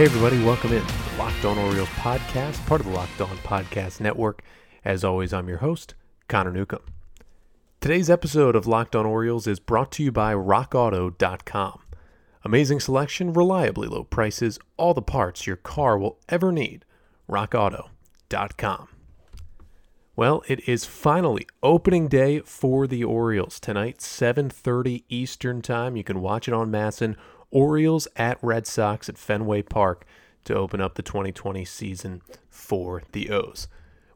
Hey, everybody, welcome in to the Locked On Orioles podcast, part of the Locked On Podcast Network. As always, I'm your host, Connor Newcomb. Today's episode of Locked On Orioles is brought to you by RockAuto.com. Amazing selection, reliably low prices, all the parts your car will ever need. RockAuto.com. Well, it is finally opening day for the Orioles tonight, 7:30 Eastern Time. You can watch it on MASN Orioles at Red Sox at Fenway Park to open up the 2020 season for the O's.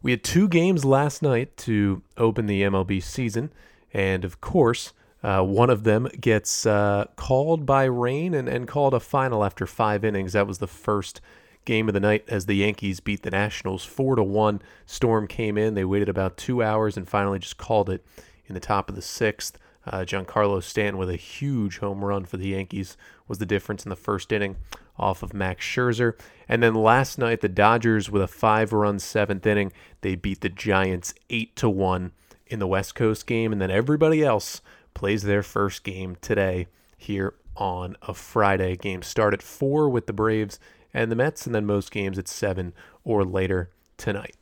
We had two games last night to open the MLB season, and of course, uh, one of them gets uh, called by rain and, and called a final after five innings. That was the first game of the night as the Yankees beat the Nationals four to one. Storm came in. They waited about two hours and finally just called it in the top of the sixth. Uh, Giancarlo Stanton with a huge home run for the Yankees was the difference in the first inning off of Max Scherzer. And then last night, the Dodgers with a five-run seventh inning, they beat the Giants eight to one in the West Coast game, and then everybody else plays their first game today here on a Friday. Games start at four with the Braves and the Mets, and then most games at seven or later tonight.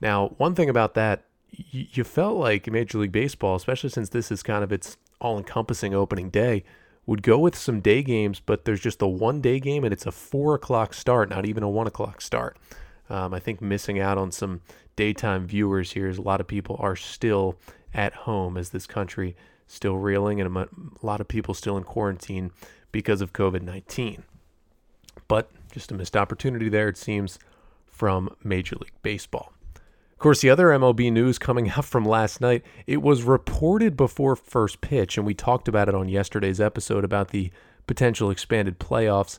Now, one thing about that you felt like Major League Baseball, especially since this is kind of its all encompassing opening day, would go with some day games, but there's just a one day game and it's a four o'clock start, not even a one o'clock start. Um, I think missing out on some daytime viewers here is a lot of people are still at home as this country still reeling and a lot of people still in quarantine because of COVID 19. But just a missed opportunity there, it seems, from Major League Baseball. Of course, the other MLB news coming out from last night, it was reported before first pitch, and we talked about it on yesterday's episode about the potential expanded playoffs.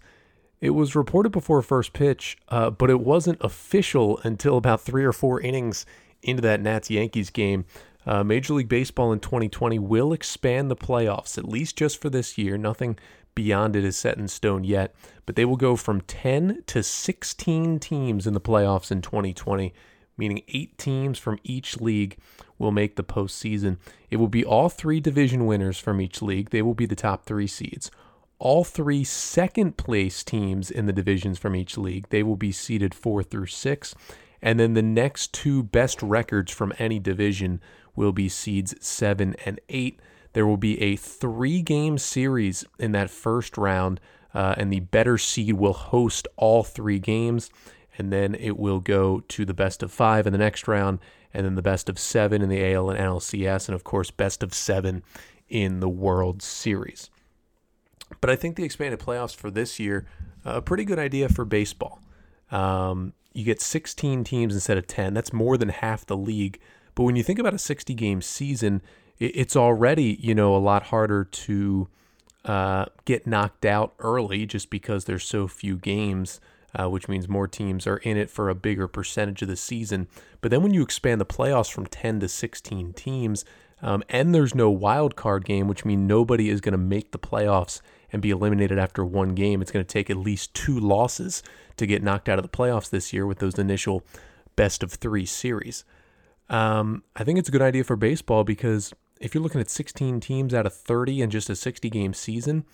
It was reported before first pitch, uh, but it wasn't official until about three or four innings into that Nats Yankees game. Uh, Major League Baseball in 2020 will expand the playoffs, at least just for this year. Nothing beyond it is set in stone yet, but they will go from 10 to 16 teams in the playoffs in 2020 meaning eight teams from each league will make the postseason. It will be all three division winners from each league. They will be the top three seeds. All three second place teams in the divisions from each league, they will be seeded four through six. And then the next two best records from any division will be seeds seven and eight. There will be a three game series in that first round, uh, and the better seed will host all three games and then it will go to the best of five in the next round, and then the best of seven in the AL and NLCS, and of course, best of seven in the World Series. But I think the expanded playoffs for this year, a pretty good idea for baseball. Um, you get 16 teams instead of 10. That's more than half the league. But when you think about a 60 game season, it's already you know a lot harder to uh, get knocked out early just because there's so few games uh, which means more teams are in it for a bigger percentage of the season. But then when you expand the playoffs from 10 to 16 teams, um, and there's no wild card game, which means nobody is going to make the playoffs and be eliminated after one game. It's going to take at least two losses to get knocked out of the playoffs this year with those initial best of three series. Um, I think it's a good idea for baseball because if you're looking at 16 teams out of 30 in just a 60 game season,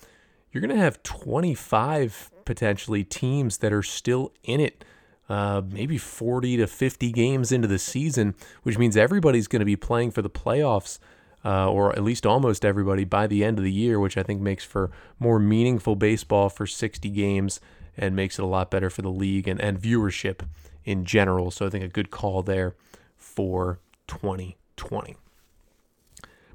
you're going to have 25 potentially teams that are still in it. Uh, maybe 40 to 50 games into the season, which means everybody's going to be playing for the playoffs, uh, or at least almost everybody by the end of the year, which I think makes for more meaningful baseball for 60 games and makes it a lot better for the league and, and viewership in general. So I think a good call there for 2020.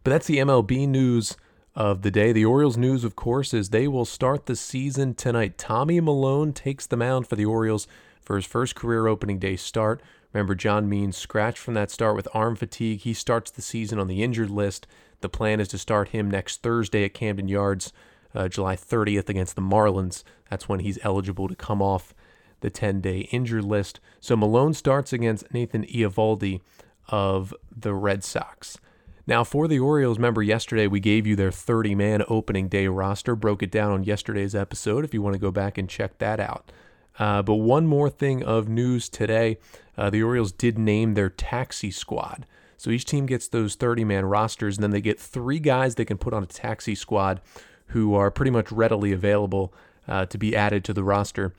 But that's the MLB news of the day. The Orioles news, of course, is they will start the season tonight. Tommy Milone takes the mound for the Orioles for his first career opening day start. Remember, John Means scratched from that start with arm fatigue. He starts the season on the injured list. The plan is to start him next Thursday at Camden Yards, uh, July 30th against the Marlins. That's when he's eligible to come off the 10 day injured list. So Milone starts against Nathan Eovaldi of the Red Sox. Now, for the Orioles, remember yesterday we gave you their 30 man opening day roster, broke it down on yesterday's episode if you want to go back and check that out. Uh, but one more thing of news today uh, the Orioles did name their taxi squad. So each team gets those 30 man rosters, and then they get three guys they can put on a taxi squad who are pretty much readily available uh, to be added to the roster.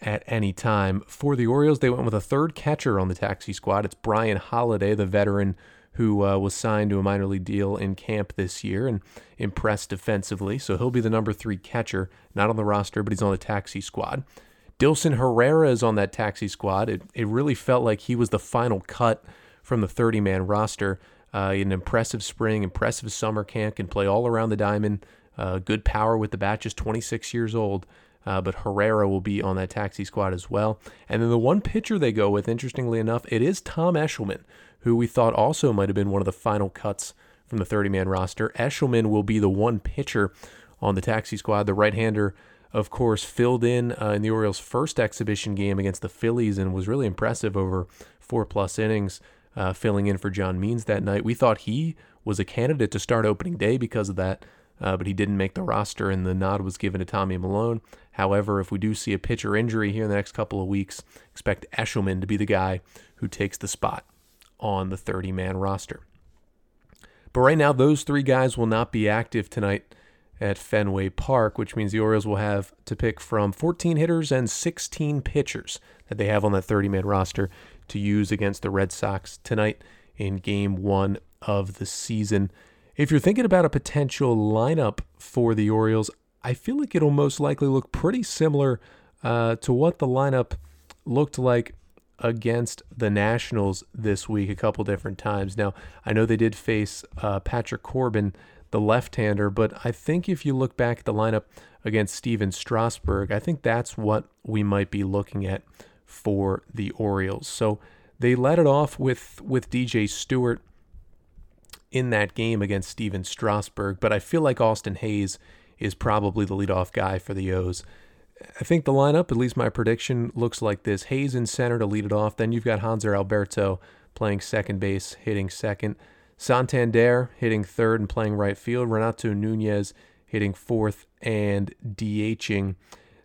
at any time. For the Orioles, they went with a third catcher on the taxi squad. It's Bryan Holaday, the veteran who uh, was signed to a minor league deal in camp this year and impressed defensively. So he'll be the number three catcher, not on the roster, but he's on the taxi squad. Dilson Herrera is on that taxi squad. It, it really felt like he was the final cut from the 30 man roster. Uh, an impressive spring, impressive summer camp, can play all around the diamond. Uh, good power with the bat, just 26 years old. Uh, but Herrera will be on that taxi squad as well. And then the one pitcher they go with, interestingly enough, it is Tom Eshelman, who we thought also might have been one of the final cuts from the 30 man roster. Eshelman will be the one pitcher on the taxi squad. The right hander, of course, filled in uh, in the Orioles' first exhibition game against the Phillies and was really impressive over four plus innings uh, filling in for John Means that night. We thought he was a candidate to start opening day because of that, uh, but he didn't make the roster, and the nod was given to Tommy Milone. However, if we do see a pitcher injury here in the next couple of weeks, expect Eshelman to be the guy who takes the spot on the 30 man roster. But right now, those three guys will not be active tonight at Fenway Park, which means the Orioles will have to pick from 14 hitters and 16 pitchers that they have on that 30 man roster to use against the Red Sox tonight in game one of the season. If you're thinking about a potential lineup for the Orioles, I feel like it'll most likely look pretty similar uh, to what the lineup looked like against the Nationals this week a couple different times. Now, I know they did face uh, Patrick Corbin, the left hander, but I think if you look back at the lineup against Steven Strasburg, I think that's what we might be looking at for the Orioles. So they let it off with with DJ Stewart in that game against Steven Strasburg, but I feel like Austin Hays is probably the leadoff guy for the O's. I think the lineup, at least my prediction, looks like this: Hays in center to lead it off. Then you've got Hanser Alberto playing second base, hitting second. Santander hitting third and playing right field. Renato Nunez hitting fourth and DHing.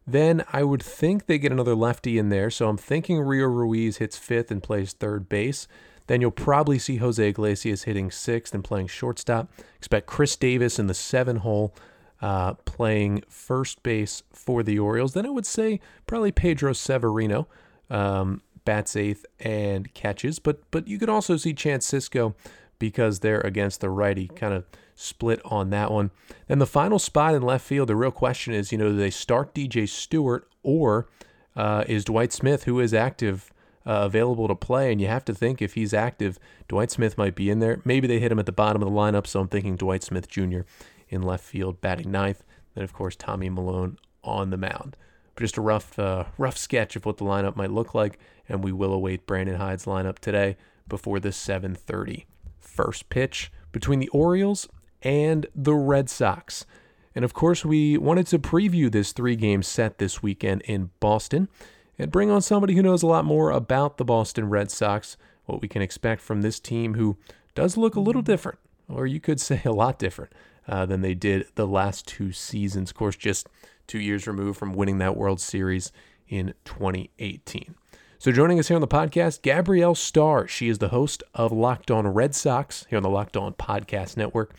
Then I would think they get another lefty in there. So I'm thinking Rio Ruiz hits fifth and plays third base. Then you'll probably see Jose Iglesias hitting sixth and playing shortstop. Expect Chris Davis in the seven hole uh, playing first base for the Orioles. Then I would say probably Pedro Severino um, bats eighth and catches. But but you could also see Chance Sisco because they're against the righty, kind of split on that one. Then the final spot in left field, the real question is, you know, do they start DJ Stewart or uh, is Dwight Smith, who is active, uh, available to play? And you have to think if he's active, Dwight Smith might be in there. Maybe they hit him at the bottom of the lineup, so I'm thinking Dwight Smith Jr. in left field, batting ninth. Then of course Tommy Milone on the mound. But just a rough, uh, rough sketch of what the lineup might look like, and we will await Brandon Hyde's lineup today before the 7:30 first pitch between the Orioles and the Red Sox. And of course, we wanted to preview this three game set this weekend in Boston and bring on somebody who knows a lot more about the Boston Red Sox, what we can expect from this team who does look a little different, or you could say a lot different uh, than they did the last two seasons. Of course, just two years removed from winning that World Series in 2018. So, joining us here on the podcast, Gabrielle Starr. She is the host of Locked On Red Sox here on the Locked On Podcast Network.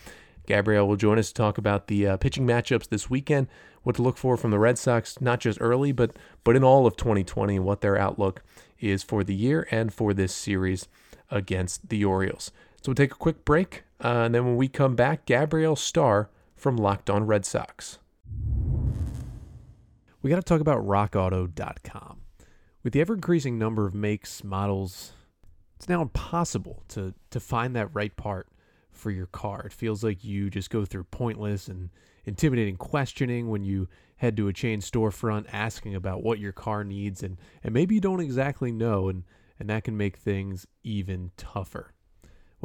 Gabrielle will join us to talk about the uh, pitching matchups this weekend, what to look for from the Red Sox, not just early, but but in all of 2020, and what their outlook is for the year and for this series against the Orioles. So we'll take a quick break, uh, and then when we come back, Gabrielle Starr from Locked On Red Sox. We got to talk about RockAuto.com. With the ever increasing number of makes, models, it's now impossible to to find that right part for your car. It feels like you just go through pointless and intimidating questioning when you head to a chain storefront asking about what your car needs and, and maybe you don't exactly know and, and that can make things even tougher.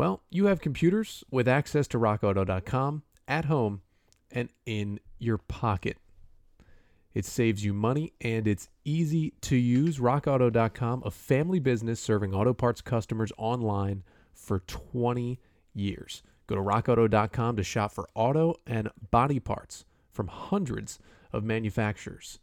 Well, you have computers with access to rockauto.com at home and in your pocket. It saves you money and it's easy to use. RockAuto.com, a family business serving auto parts customers online for 20 years. Go to rockauto.com to shop for auto and body parts from hundreds of manufacturers.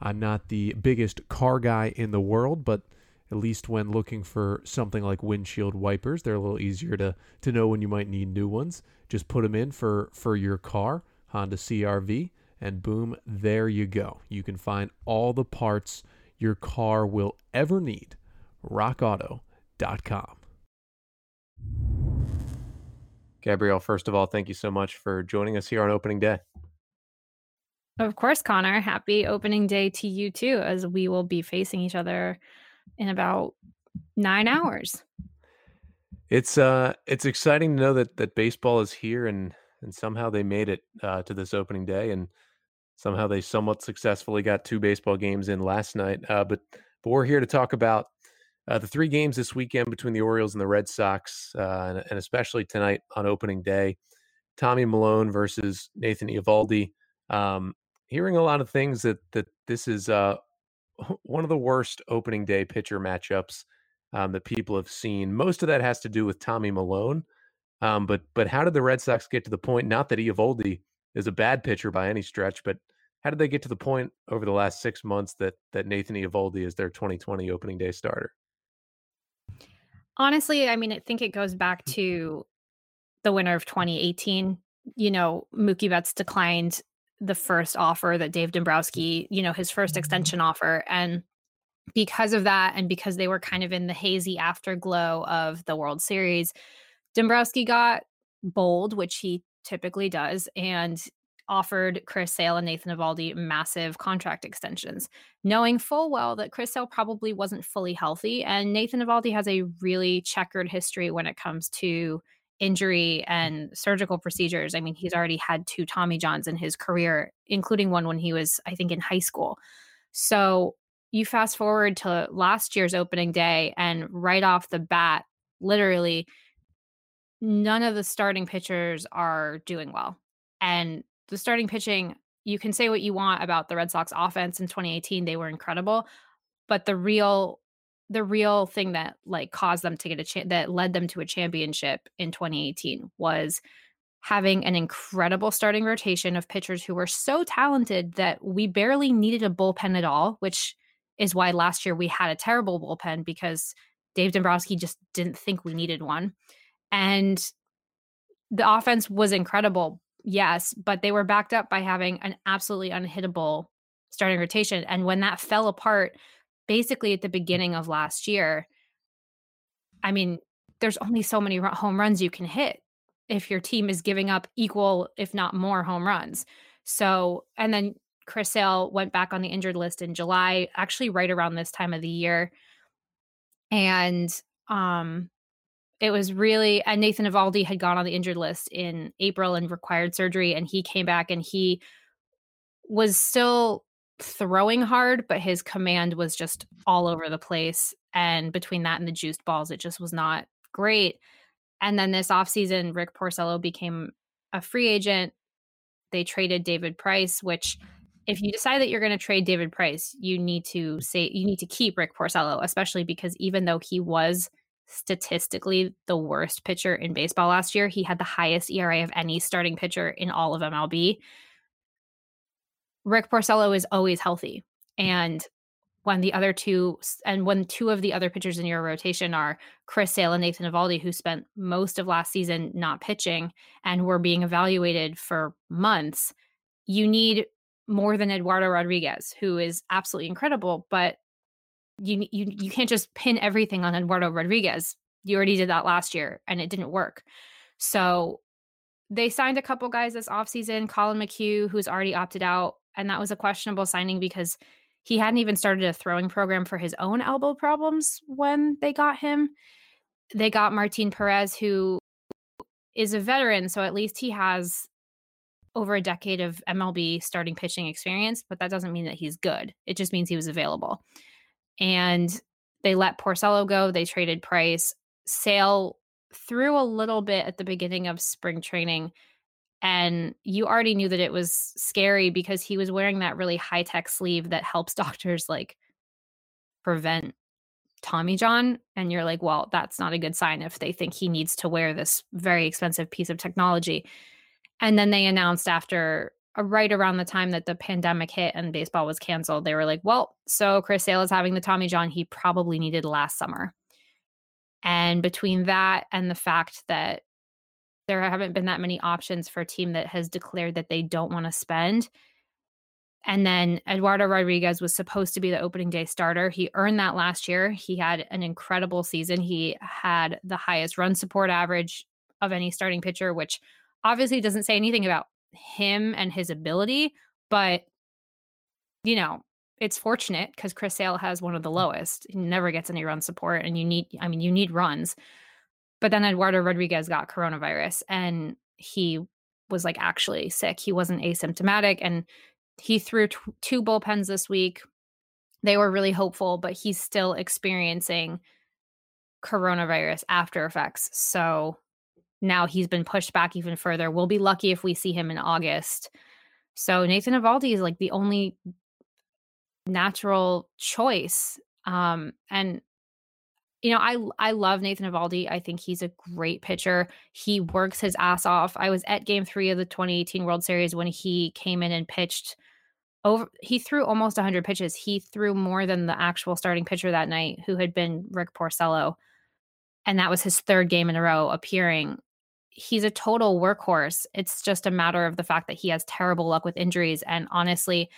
I'm not the biggest car guy in the world, but at least when looking for something like windshield wipers, they're a little easier to, to know when you might need new ones. Just put them in for, for your car, Honda CRV, and boom, there you go. You can find all the parts your car will ever need. RockAuto.com. Gabrielle, first of all, thank you so much for joining us here on opening day. Of course, Connor. Happy opening day to you too, as we will be facing each other in about nine hours. It's uh it's exciting to know that that baseball is here and and somehow they made it uh, to this opening day and somehow they somewhat successfully got two baseball games in last night. Uh, but but we're here to talk about uh, the three games this weekend between the Orioles and the Red Sox, uh, and, and, especially tonight on opening day. Tommy Milone versus Nathan Eovaldi. Um, hearing a lot of things that that this is uh, one of the worst opening day pitcher matchups um, that people have seen. Most of that has to do with Tommy Milone. Um, but but how did the Red Sox get to the point? Not that Eovaldi is a bad pitcher by any stretch, but how did they get to the point over the last six months that that Nathan Eovaldi is their 2020 opening day starter? Honestly, I mean, I think it goes back to the winter of 2018. You know, Mookie Betts declined the first offer that Dave Dombrowski, you know, his first mm-hmm. extension offer. And because of that, and because they were kind of in the hazy afterglow of the World Series, Dombrowski got bold, which he typically does, and offered Chris Sale and Nathan Eovaldi massive contract extensions, knowing full well that Chris Sale probably wasn't fully healthy. And Nathan Eovaldi has a really checkered history when it comes to injury mm. and surgical procedures. I mean, he's already had two Tommy Johns in his career, including one when he was, I think, in high school. So you fast forward to last year's opening day, and right off the bat, literally, none of the starting pitchers are doing well. And the starting pitching, you can say what you want about the Red Sox offense in 2018, they were incredible, but the real the real thing that like caused them to get a chance that led them to a championship in 2018 was having an incredible starting rotation of pitchers who were so talented that we barely needed a bullpen at all, which is why last year we had a terrible bullpen because Dave Dombrowski just didn't think we needed one. And the offense was incredible, yes, but they were backed up by having an absolutely unhittable starting rotation. And when that fell apart, basically at the beginning of last year, I mean, there's only so many home runs you can hit if your team is giving up equal, if not more, home runs. So, and then Chris Sale went back on the injured list in July, actually right around this time of the year. And um it was really and Nathan Eovaldi had gone on the injured list in April and required surgery and he came back and he was still throwing hard but his command was just all over the place and between that and the juiced balls it just was not great and then this offseason Rick Porcello became a free agent they traded David Price which if you decide that you're going to trade David Price you need to say you need to keep Rick Porcello especially because even though he was statistically the worst pitcher in baseball last year. He had the highest ERA of any starting pitcher in all of MLB. Rick Porcello is always healthy. Mm. And when the other two, and when two of the other pitchers in your rotation are Chris Sale and Nathan Eovaldi, who spent most of last season not pitching and were being evaluated for months, you need more than Eduardo Rodriguez, who is absolutely incredible, but you you you can't just pin everything on Eduardo Rodriguez. You already did that last year and it didn't work. So they signed a couple guys this offseason, Collin McHugh, who's already opted out, and that was a questionable signing because he hadn't even started a throwing program for his own elbow problems when they got him. They got Martin Perez, who is a veteran, so at least he has over a decade of MLB starting pitching experience, but that doesn't mean that he's good. It just means he was available and they let Porcello go. They traded Price. Sale threw a little bit at the beginning of spring training, and you already knew that it was scary because he was wearing that really high tech sleeve that helps doctors like prevent Tommy John. And you're like, well, that's not a good sign if they think he needs to wear this very expensive piece of technology. And then they announced after uh, right around the time that the pandemic hit and baseball was canceled, they were like, well, so Chris Sale is having the Tommy John he probably needed last summer. And between that and the fact that there haven't been that many options for a team that has declared that they don't want to spend, And then Eduardo Rodriguez was supposed to be the opening day starter. He earned that last year. He had an incredible season. He had the highest run support average of any starting pitcher, which obviously doesn't say anything about him and his ability, but you know, it's fortunate because Chris Sale has one of the mm. lowest. He never gets any run support, and you need, I mean, you need runs. But then Eduardo Rodriguez got coronavirus and he was like actually sick. He wasn't asymptomatic and he threw t- two bullpens this week. They were really hopeful, but he's still experiencing coronavirus after effects. So now he's been pushed back even further. We'll be lucky if we see him in August. So Nathan Eovaldi is like the only natural choice. Um, and you know, I I love Nathan Eovaldi. I think he's a great pitcher. He works his ass off. I was at game 3 of the 2018 World Series when he came in and pitched over he threw almost 100 pitches. He threw more than the actual starting pitcher that night who had been Rick Porcello. And that was his third game in a row appearing. He's a total workhorse. It's just a matter of the fact that he has terrible luck with injuries and honestly,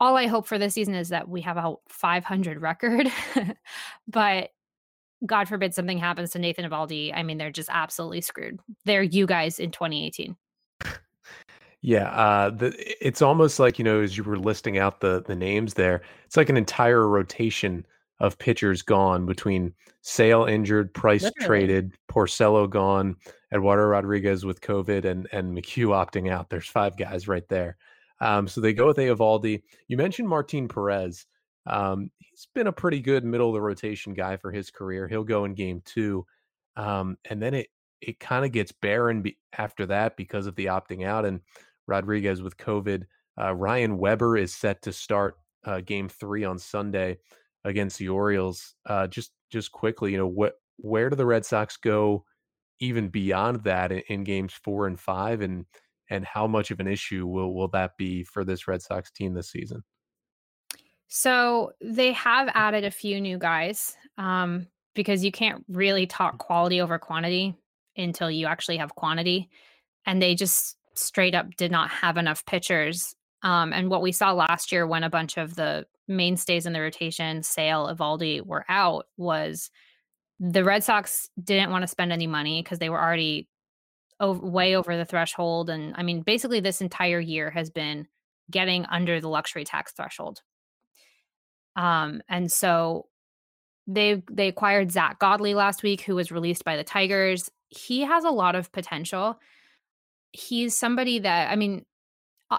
all I hope for this season is that we have a 500 record. but God forbid something happens to Nathan Eovaldi. I mean, they're just absolutely screwed. They're you guys in 2018. Yeah, uh, the, it's almost like you know, as you were listing out the the names there, it's like an entire rotation of pitchers gone between Sale injured, Price Literally. traded, Porcello gone, Eduardo Rodriguez with COVID, and and McHugh opting out. There's five guys right there. Um, so they go with Eovaldi. You mentioned Martin Perez. Um, he's been a pretty good middle of the rotation guy for his career. He'll go in game two. Um, and then it it kind of gets barren be- after that because of the opting out and Rodriguez with COVID. Uh, Ryan Weber is set to start uh, game three on Sunday against the Orioles. Uh, just just quickly, you know, what where do the Red Sox go even beyond that in, in games four and five? And and how much of an issue will will that be for this Red Sox team this season? So they have added a few new guys um, because you can't really talk quality over quantity until you actually have quantity, and they just straight up did not have enough pitchers. Um, and what we saw last year when a bunch of the mainstays in the rotation, Sale, Eovaldi, were out was the Red Sox didn't want to spend any money because they were already over, way over the threshold. And I mean, basically, this entire year has been getting under the luxury tax threshold. Um, and so they they acquired Zack Godley last week, who was released by the Tigers. He has a lot of potential. He's somebody that I mean, uh,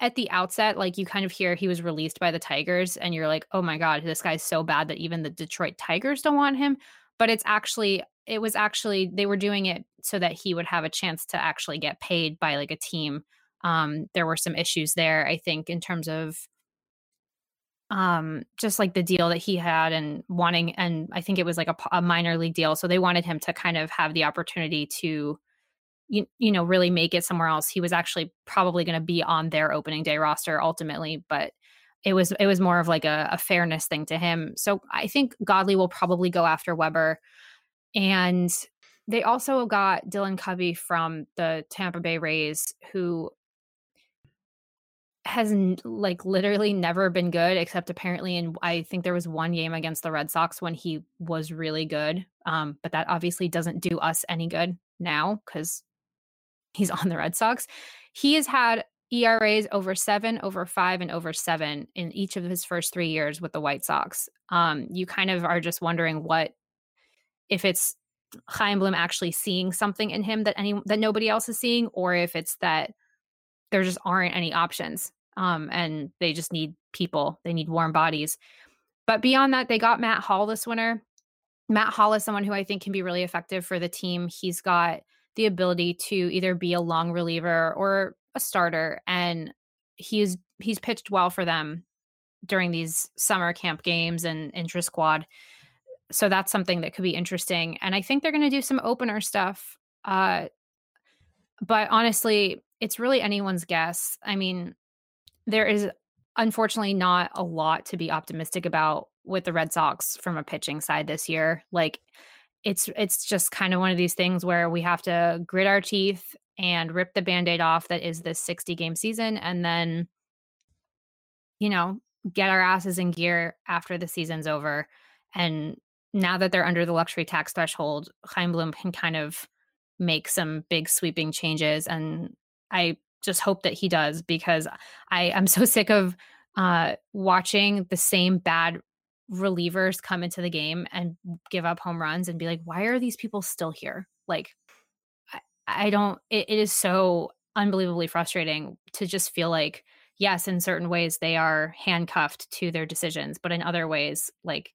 at the outset, like you kind of hear he was released by the Tigers, and you're like, oh my god, this guy's so bad that even the Detroit Tigers don't want him. But it's actually it was actually they were doing it so that he would have a chance to actually get paid by like a team. Um, there were some issues there, I think, in terms of um just like the deal that he had and wanting and i think it was like a, a, minor league deal so they wanted him to kind of have the opportunity to you, you know really make it somewhere else he was actually probably going to be on their opening day roster ultimately but it was it was more of like a, a fairness thing to him so i think godley will probably go after weber and they also got Dylan Covey from the Tampa Bay Rays, who has like literally never been good, except apparently in I think there was one game against the Red Sox when he was really good. Um, but that obviously doesn't do us any good now because he's on the Red Sox. He has had ERAs over seven, over five, and over seven in each of his first three years with the White Sox. Um, you kind of are just wondering what if it's Chaim Bloom actually seeing something in him that any that nobody else is seeing, or if it's that there just aren't any options. Um, and they just need people, they need warm bodies. But beyond that, they got Matt Hall this winter. Matt Hall is someone who I think can be really effective for the team. He's got the ability to either be a long reliever or a starter, and he's he's pitched well for them during these summer camp games and intra squad so that's something that could be interesting. And I think they're going to do some opener stuff. Uh, but honestly, it's really anyone's guess. I mean, there is unfortunately not a lot to be optimistic about with the Red Sox from a pitching side this year. Like it's it's just kind of one of these things where we have to grit our teeth and rip the band-aid off that is this 60 game season and then you know, get our asses in gear after the season's over. And now that they're under the luxury tax threshold, Chaim Bloom can kind of make some big sweeping changes. And I just hope that he does because I am so sick of uh, watching the same bad relievers come into the game and give up home runs and be like, why are these people still here? Like, I, I don't, it, it is so unbelievably frustrating to just feel like, yes, in certain ways they are handcuffed to their decisions, but in other ways, like,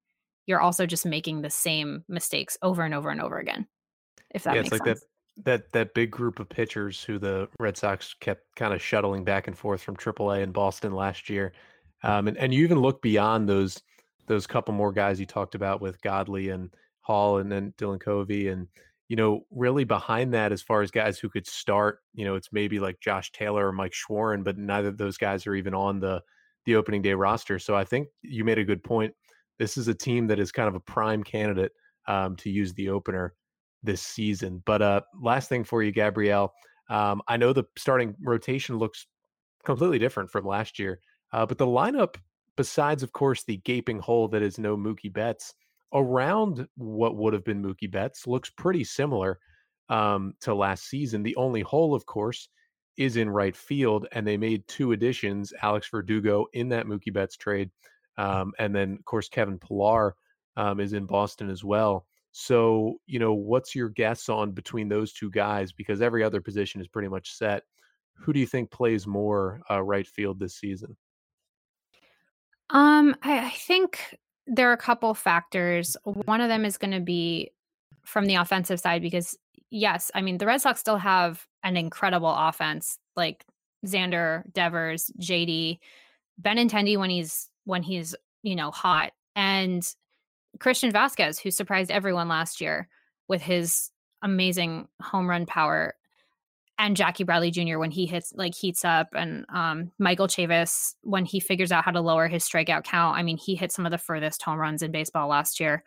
you're also just making the same mistakes over and over and over again. If that yeah, makes it's like sense. that that that big group of pitchers who the Red Sox kept kind of shuttling back and forth from AAA in Boston last year, um, and and you even look beyond those those couple more guys you talked about with Godley and Hall and then Dylan Covey and you know really behind that as far as guys who could start you know it's maybe like Josh Taylor or Mike Shawaryn but neither of those guys are even on the the opening day roster so I think you made a good point this is a team that is kind of a prime candidate um, to use the opener this season. But uh, last thing for you, Gabrielle, um, I know the starting rotation looks completely different from last year, uh, but the lineup, besides of course the gaping hole that is no Mookie Betts, around what would have been Mookie Betts looks pretty similar um, to last season. The only hole, of course, is in right field, and they made two additions: Alex Verdugo in that Mookie Betts trade, um, and then of course Kevin Pillar um, is in Boston as well. So, you know, what's your guess on between those two guys? Because every other position is pretty much set. Who do you think plays more uh, right field this season? Um, I, I think there are a couple factors. One of them is going to be from the offensive side because, yes, I mean the Red Sox still have an incredible offense, like Xander, Devers, JD, Benintendi when he's when he's you know hot, and Christian Vazquez, who surprised everyone last year with his amazing home run power, and Jackie Bradley Jr. when he hits like heats up, and um, Michael Chavis when he figures out how to lower his strikeout count. I mean, he hit some of the furthest home runs in baseball last year.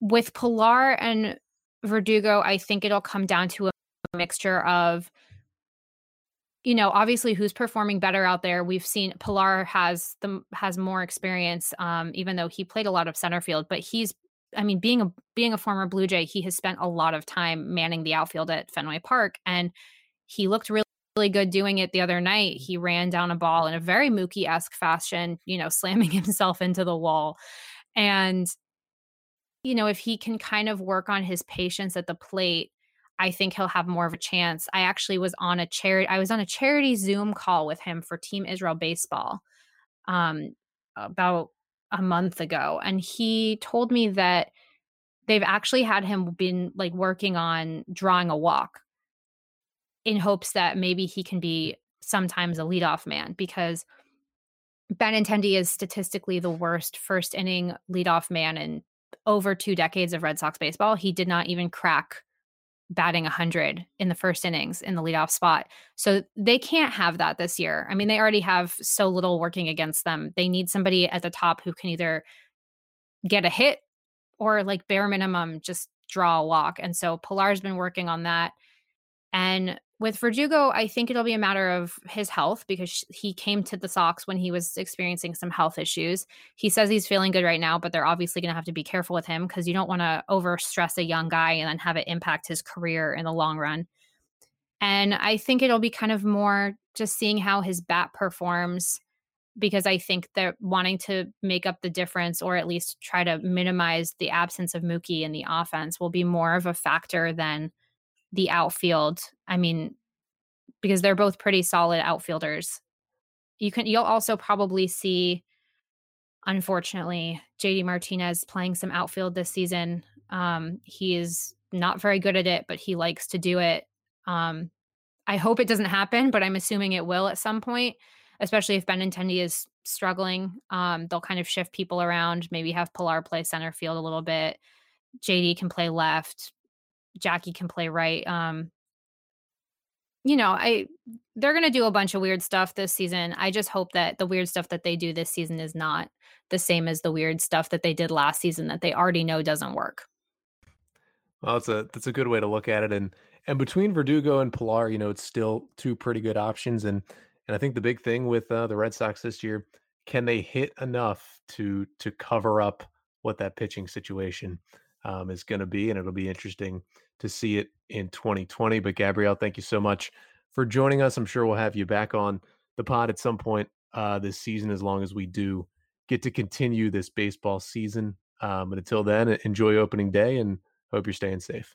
With Pillar and Verdugo, I think it'll come down to a mixture of you know, obviously who's performing better out there. We've seen Pillar has the has more experience, um, even though he played a lot of center field, but he's I mean, being a being a former Blue Jay, he has spent a lot of time manning the outfield at Fenway Park, and he looked really, really good doing it the other night. He ran down a ball in a very Mookie esque fashion, you know, slamming himself into the wall, and you know, if he can kind of work on his patience at the plate I think he'll have more of a chance. I actually was on a charity I was on a charity Zoom call with him for Team Israel baseball um about a month ago and he told me that they've actually had him been like working on drawing a walk in hopes that maybe he can be sometimes a leadoff man because Benintendi is statistically the worst first inning leadoff man in over two decades of Red Sox baseball. He did not even crack batting 100 in the first innings in the leadoff spot. So they can't have that this year. I mean, they already have so little working against them. They need somebody at the top who can either get a hit or, like, bare minimum, just draw a walk. And so Pillar's been working on that. And with Verdugo, I think it'll be a matter of his health because he came to the Sox when he was experiencing some health issues. He says he's feeling good right now, but they're obviously going to have to be careful with him because you don't want to overstress a young guy and then have it impact his career in the long run. And I think it'll be kind of more just seeing how his bat performs because I think they're wanting to make up the difference or at least try to minimize the absence of Mookie in the offense will be more of a factor than the outfield. I mean, because they're both pretty solid outfielders. You can you'll also probably see unfortunately JD Martinez playing some outfield this season. Um he is not very good at it, but he likes to do it. Um I hope it doesn't happen, but I'm assuming it will at some point, especially if Benintendi is struggling. Um they'll kind of shift people around, maybe have Pillar play center field a little bit. JD can play left, Jackie can play right. Um, you know, I they're to do a bunch of weird stuff this season. I just hope that the weird stuff that they do this season is not the same as the weird stuff that they did last season that they already know doesn't work. Well, that's a that's a good way to look at it. And and between Verdugo and Pillar, you know, it's still two pretty good options. And And I think the big thing with uh, the Red Sox this year, can they hit enough to to cover up what that pitching situation um, is going to be? And it'll be interesting to see it in 2020. But Gabrielle, thank you so much for joining us. I'm sure we'll have you back on the pod at some point uh, this season, as long as we do get to continue this baseball season. Um, but until then, enjoy opening day and hope you're staying safe.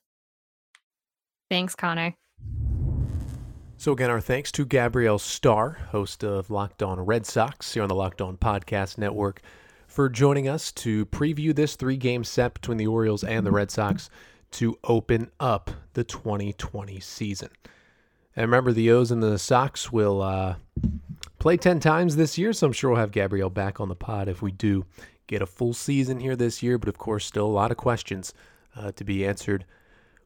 Thanks, Connor. So, again, our thanks to Gabrielle Starr, host of Locked On Red Sox here on the Locked On Podcast Network, for joining us to preview this three game set between the Orioles and the Red Sox to open up the 2020 season. And remember, the O's and the Sox will uh, play 10 times this year, so I'm sure we'll have Gabrielle back on the pod if we do get a full season here this year. But of course, still a lot of questions uh, to be answered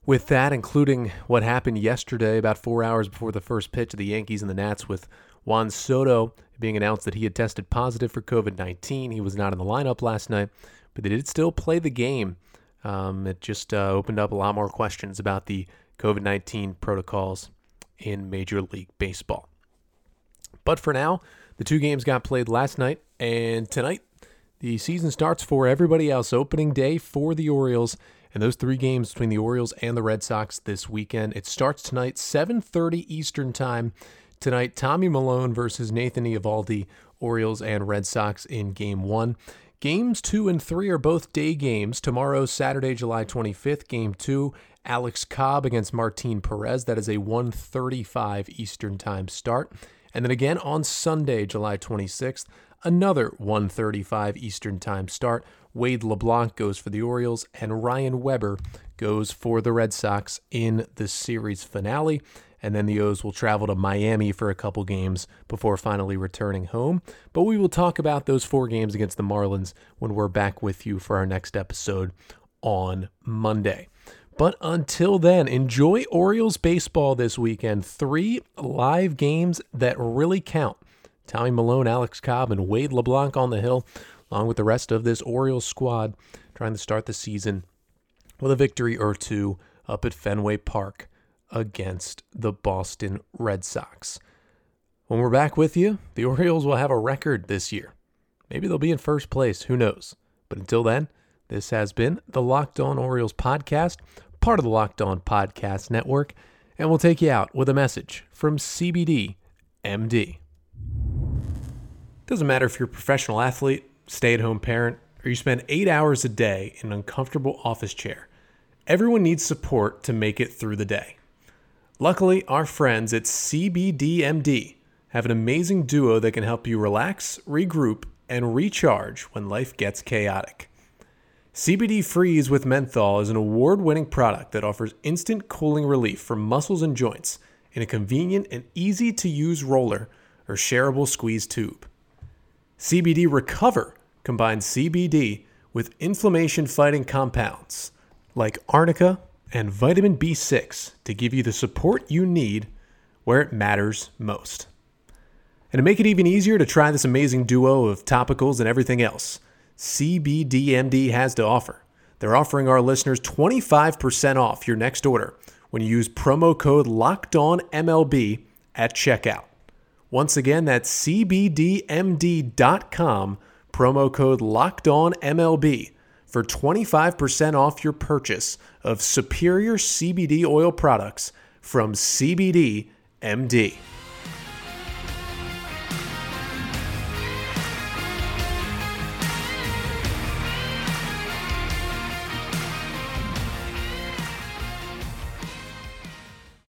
with that, including what happened yesterday, about four hours before the first pitch of the Yankees and the Nats, with Juan Soto being announced that he had tested positive for COVID 19. He was not in the lineup last night, but they did still play the game. Um, it just uh, opened up a lot more questions about the COVID 19 protocols in Major League Baseball. But for now, the two games got played last night, and tonight the season starts for everybody else. Opening day for the Orioles and those three games between the Orioles and the Red Sox this weekend. It starts tonight, 7:30 Eastern Time. Tonight, Tommy Milone versus Nathan Eovaldi, Orioles and Red Sox in Game One. Games two and three are both day games. Tomorrow, Saturday, July 25th, Game two, Alex Cobb against Martin Perez. That is a 1:35 Eastern Time start. And then again on Sunday, July 26th, another 1:35 Eastern Time start. Wade LeBlanc goes for the Orioles and Ryan Weber goes for the Red Sox in the series finale. And then the O's will travel to Miami for a couple games before finally returning home. But we will talk about those four games against the Marlins when we're back with you for our next episode on Monday. But until then, enjoy Orioles baseball this weekend. Three live games that really count. Tommy Milone, Alex Cobb, and Wade LeBlanc on the hill along with the rest of this Orioles squad, trying to start the season with a victory or two up at Fenway Park against the Boston Red Sox. When we're back with you, the Orioles will have a record this year. Maybe they'll be in first place, who knows? But until then, this has been the Locked On Orioles podcast, part of the Locked On Podcast Network, and we'll take you out with a message from CBD MD. Doesn't matter if you're a professional athlete stay at home parent, or you spend eight hours a day in an uncomfortable office chair, everyone needs support to make it through the day. Luckily, our friends at CBDMD have an amazing duo that can help you relax, regroup, and recharge when life gets chaotic. CBD Freeze with Menthol is an award winning product that offers instant cooling relief for muscles and joints in a convenient and easy to use roller or shareable squeeze tube. CBD Recover combines CBD with inflammation fighting compounds like arnica and vitamin B6 to give you the support you need where it matters most. And to make it even easier to try this amazing duo of topicals and everything else, CBDMD has to offer. They're offering our listeners 25% off your next order when you use promo code LOCKEDONMLB at checkout. Once again, that's cbdmd.com, promo code Locked On MLB for 25% off your purchase of superior CBD oil products from CBD MD.